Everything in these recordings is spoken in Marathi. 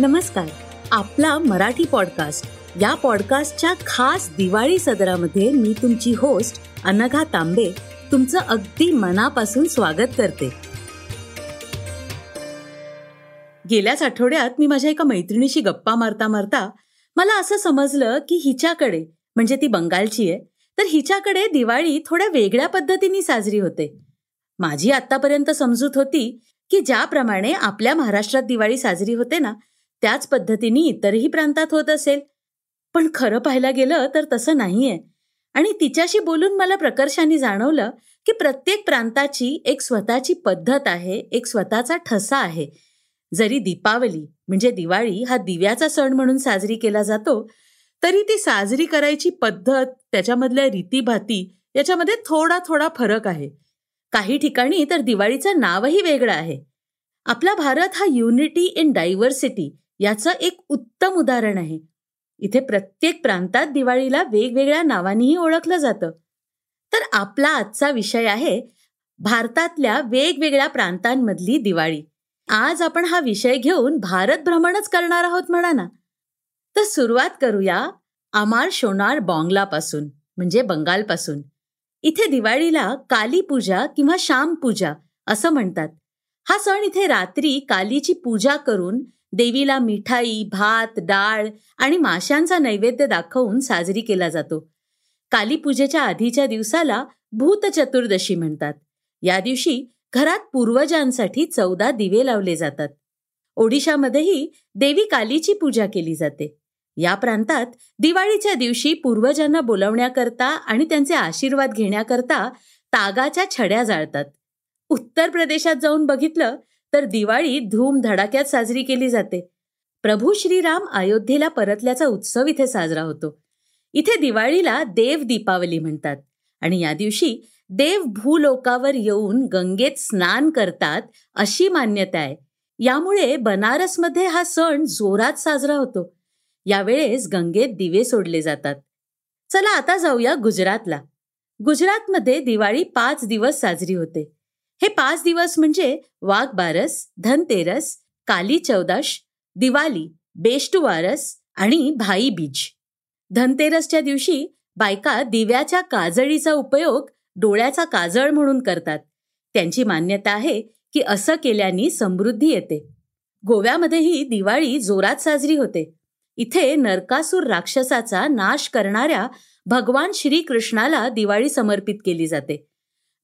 नमस्कार. आपला मराठी पॉडकास्ट या पॉडकास्टच्या खास दिवाळी सदरामध्ये मी तुमची होस्ट अनघा तांबे तुमचं अगदी मनापासून स्वागत करते. गेल्याच आठवड्यात मी माझ्या एका मैत्रिणीशी गप्पा मारता मारता मला असं समजलं की हिच्याकडे म्हणजे ती बंगालची आहे तर हिच्याकडे दिवाळी थोड्या वेगळ्या पद्धतीने साजरी होते. माझी आतापर्यंत समजूत होती की ज्याप्रमाणे आपल्या महाराष्ट्रात दिवाळी साजरी होते ना त्याच पद्धतीने इतरही प्रांतात होत असेल. पण खरं पाहायला गेलं तर तसं नाहीये. आणि तिच्याशी बोलून मला प्रकर्षाने जाणवलं की प्रत्येक प्रांताची एक स्वतःची पद्धत आहे एक स्वतःचा ठसा आहे. जरी दीपावली म्हणजे दिवाळी हा दिव्याचा सण म्हणून साजरी केला जातो तरी ती साजरी करायची पद्धत त्याच्यामधल्या रीतीभाती याच्यामध्ये थोडा थोडा फरक आहे. काही ठिकाणी तर दिवाळीचं नावही वेगळं आहे. आपला भारत हा युनिटी इन डायव्हर्सिटी याचं एक उत्तम उदाहरण आहे. इथे प्रत्येक प्रांतात दिवाळीला वेगवेगळ्या नावांनीही ओळखलं जातं. तर आपला आजचा विषय आहे भारतातल्या वेगवेगळ्या प्रांतांमधली दिवाळी. आज आपण हा विषय घेऊन भारत भ्रमणच करणार आहोत म्हणा ना तर सुरुवात करूया अमार शोनार बॉंगलापासून म्हणजे बंगालपासून. इथे दिवाळीला काली पूजा किंवा श्याम पूजा असं म्हणतात. हा सण इथे रात्री कालीची पूजा करून देवीला मिठाई भात डाळ आणि माशांचा नैवेद्य दाखवून साजरी केला जातो. कालीपूजेच्या आधीच्या दिवसाला भूत चतुर्दशी म्हणतात. या दिवशी घरात पूर्वजांसाठी चौदा दिवे लावले जातात. ओडिशामध्येही देवी कालीची पूजा केली जाते. या प्रांतात दिवाळीच्या दिवशी पूर्वजांना बोलवण्याकरता आणि त्यांचे आशीर्वाद घेण्याकरता तागाच्या छड्या जाळतात. उत्तर प्रदेशात जाऊन बघितलं तर दिवाळी धूम धडाक्यात साजरी केली जाते. प्रभू श्रीराम अयोध्येला परतल्याचा उत्सव इथे साजरा होतो. इथे दिवाळीला देव दीपावली म्हणतात आणि या दिवशी देव भूलोकावर येऊन गंगेत स्नान करतात अशी मान्यता आहे. यामुळे बनारसमध्ये हा सण जोरात साजरा होतो. यावेळेस गंगेत दिवे सोडले जातात. चला आता जाऊया गुजरातला. गुजरातमध्ये दिवाळी पाच दिवस साजरी होते. हे पाच दिवस म्हणजे वाघ बारस धनतेरस काली चौदाश दिवाळी बेष्टुवारस आणि भाई बीज. धनतेरसच्या दिवशी बायका दिव्याच्या काजळीचा उपयोग डोळ्याचा काजळ म्हणून करतात. त्यांची मान्यता आहे की असं केल्याने समृद्धी येते. गोव्यामध्येही दिवाळी जोरात साजरी होते. इथे नरकासूर राक्षसाचा नाश करणाऱ्या भगवान श्रीकृष्णाला दिवाळी समर्पित केली जाते.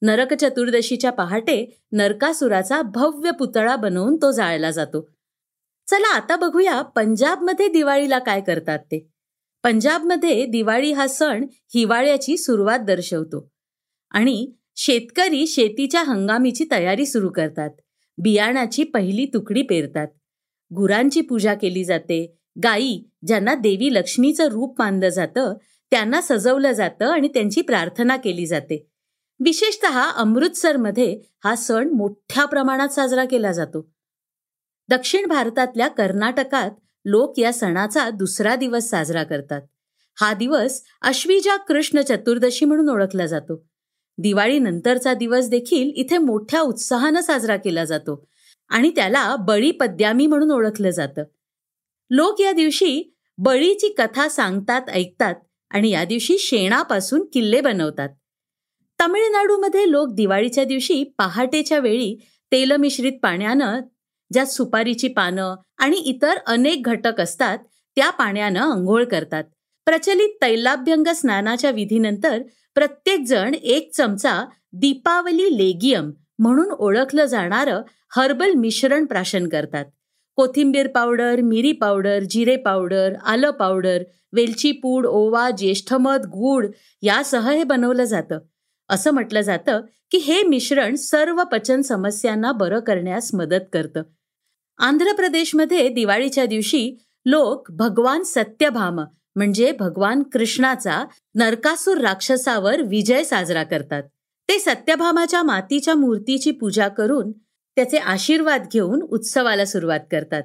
नरक चतुर्दशीच्या पहाटे नरकासुराचा भव्य पुतळा बनवून तो जाळला जातो. चला आता बघूया पंजाबमध्ये दिवाळीला काय करतात ते. पंजाबमध्ये दिवाळी हा सण हिवाळ्याची सुरुवात दर्शवतो. आणि शेतकरी शेतीच्या हंगामीची तयारी सुरू करतात. बियाणाची पहिली तुकडी पेरतात. गुरांची पूजा केली जाते. गायी ज्यांना देवी लक्ष्मीचं रूप मानलं जातं त्यांना सजवलं जातं आणि त्यांची प्रार्थना केली जाते. विशेषत अमृतसरमध्ये हा सण मोठ्या प्रमाणात साजरा केला जातो. दक्षिण भारतातल्या कर्नाटकात लोक या सणाचा दुसरा दिवस साजरा करतात. हा दिवस अश्विजा कृष्ण चतुर्दशी म्हणून ओळखला जातो. दिवाळीनंतरचा दिवस देखील इथे मोठ्या उत्साहानं साजरा केला जातो आणि त्याला बळी पद्यामी म्हणून ओळखलं जातं. लोक या दिवशी बळीची कथा सांगतात ऐकतात आणि या दिवशी शेणापासून किल्ले बनवतात. तामिळनाडूमध्ये लोक दिवाळीच्या दिवशी पहाटेच्या वेळी तेलमिश्रित पाण्यानं ज्यात सुपारीची पानं आणि इतर अनेक घटक असतात त्या पाण्यानं अंघोळ करतात. प्रचलित तैलाभ्यंग स्नानाच्या विधीनंतर प्रत्येक जण एक चमचा दीपावली लेगियम म्हणून ओळखलं जाणारं हर्बल मिश्रण प्राशन करतात. कोथिंबीर पावडर मिरी पावडर जिरे पावडर आलं पावडर वेलची पूड ओवा ज्येष्ठमध गूळ यासह हे बनवलं जातं. असं म्हटलं जातं की हे मिश्रण सर्व पचन समस्यांना बरं करण्यास मदत करतं. आंध्र प्रदेशमध्ये दिवाळीच्या दिवशी लोक भगवान सत्यभाम म्हणजे भगवान कृष्णाचा नरकासूर राक्षसावर विजय साजरा करतात. ते सत्यभामाच्या मातीच्या मूर्तीची पूजा करून त्याचे आशीर्वाद घेऊन उत्सवाला सुरुवात करतात.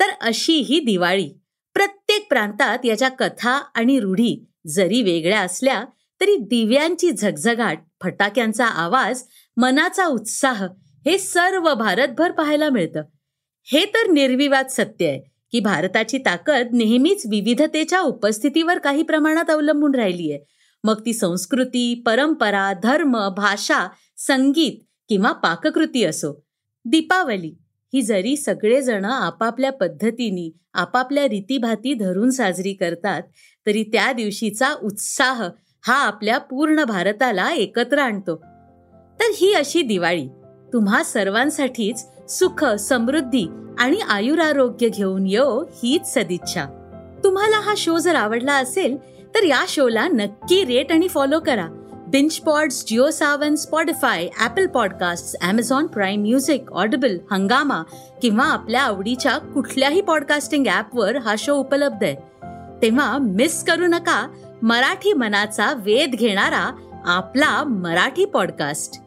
तर अशी ही दिवाळी. प्रत्येक प्रांतात याच्या कथा आणि रूढी जरी वेगळ्या असल्या तरी दिव्यांची झगझगाट फटाक्यांचा आवाज मनाचा उत्साह हे सर्व भारतभर पाहायला मिळतं. हे तर निर्विवाद सत्य आहे की भारताची ताकद नेहमीच विविधतेच्या उपस्थितीवर काही प्रमाणात अवलंबून राहिली आहे. मग ती संस्कृती परंपरा धर्म भाषा संगीत किंवा पाककृती असो. दीपावली ही जरी सगळेजण आपापल्या पद्धतीने आपापल्या रीतीभाती धरून साजरी करतात तरी त्या दिवशीचा उत्साह हा आपल्या पूर्ण भारताला एकत्र आणतो. तर ही अशी दिवाळी. तुम्हा सर्वांसाठीच सुख समृद्धी आणि आयुरारोग्य घेऊन येऊ हीच सदिच्छा. तुम्हाला हा शो जर आवडला असेल तर या शोला नक्की रेट आणि फॉलो करा. Binge Pods Jio Saavn Spotify Apple Podcast Amazon Prime Music Audible Hungama किंवा आपल्या आवडीच्या कुठल्याही पॉडकास्टिंग ऍपवर हा शो उपलब्ध आहे. तेव्हा मिस करू नका मराठी मनाचा वेध घेणारा आपला मराठी पॉडकास्ट.